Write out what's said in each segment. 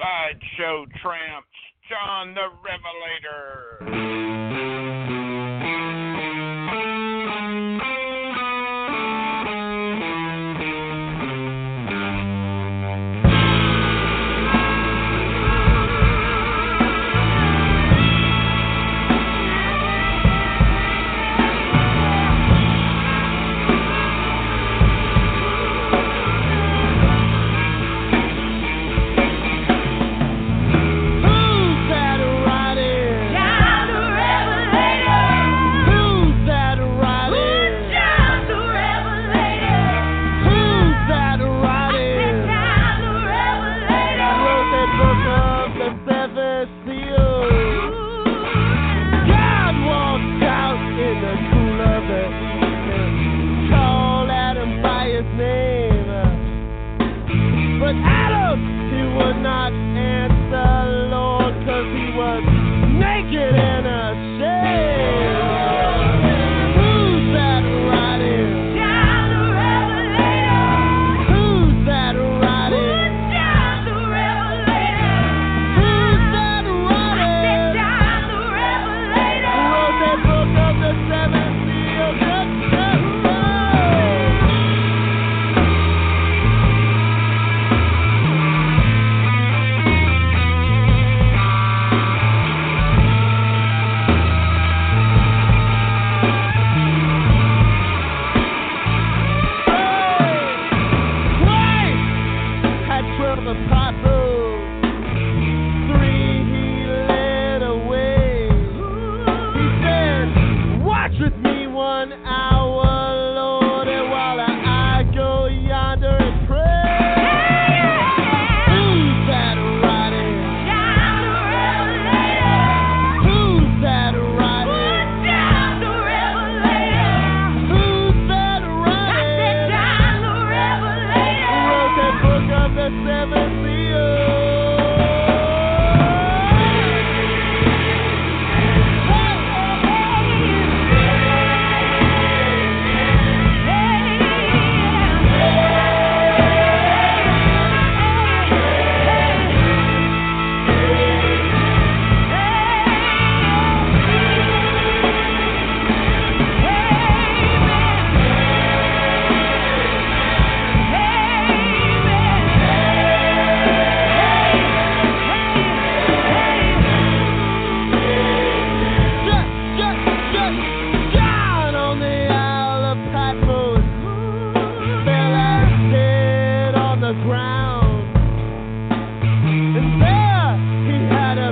Sideshow Tramps, John the Revelator.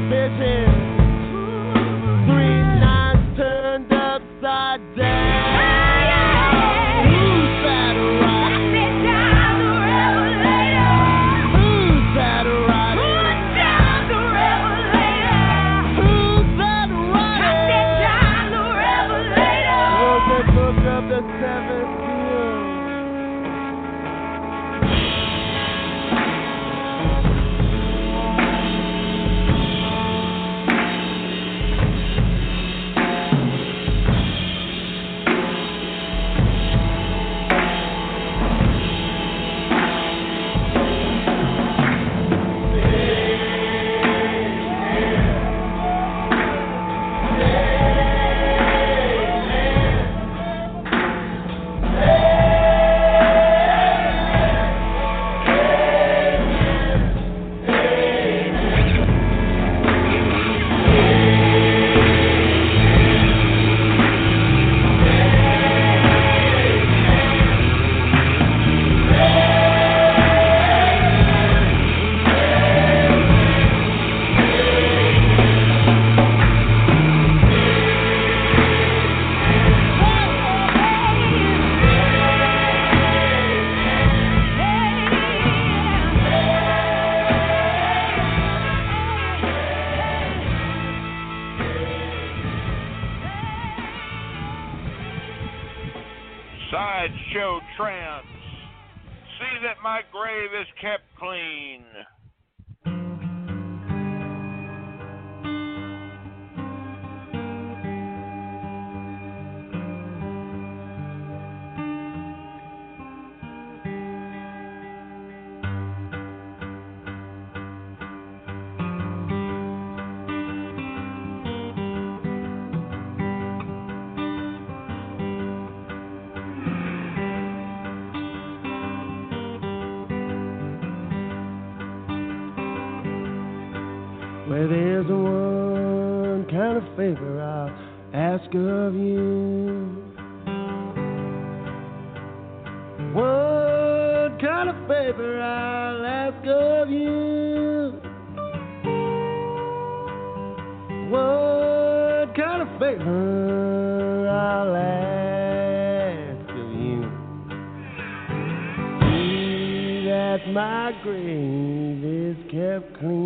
bitches. trance. See that my grave is kept clean. Well, there's one kind of favor I'll ask of you. One kind of favor I'll ask of you. One kind of favor I'll ask. My grave is kept clean.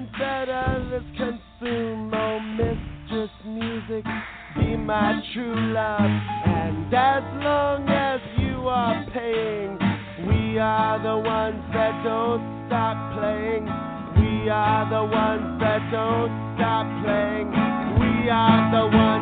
Ones that others consume. Oh, mistress music, be my true love. And as long as you are paying, we are the ones that don't stop playing. We are the ones that don't stop playing. We are the ones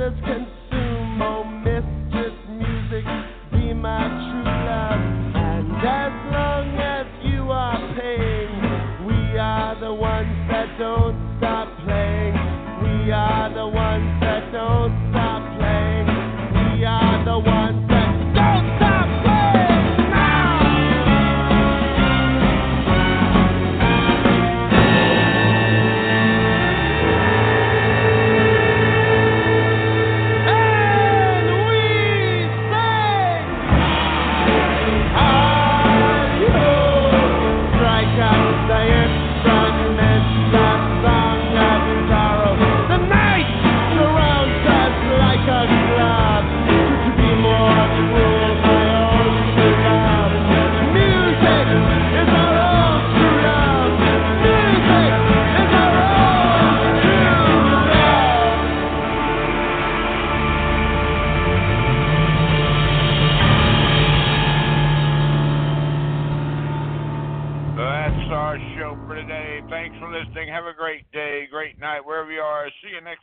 others consume.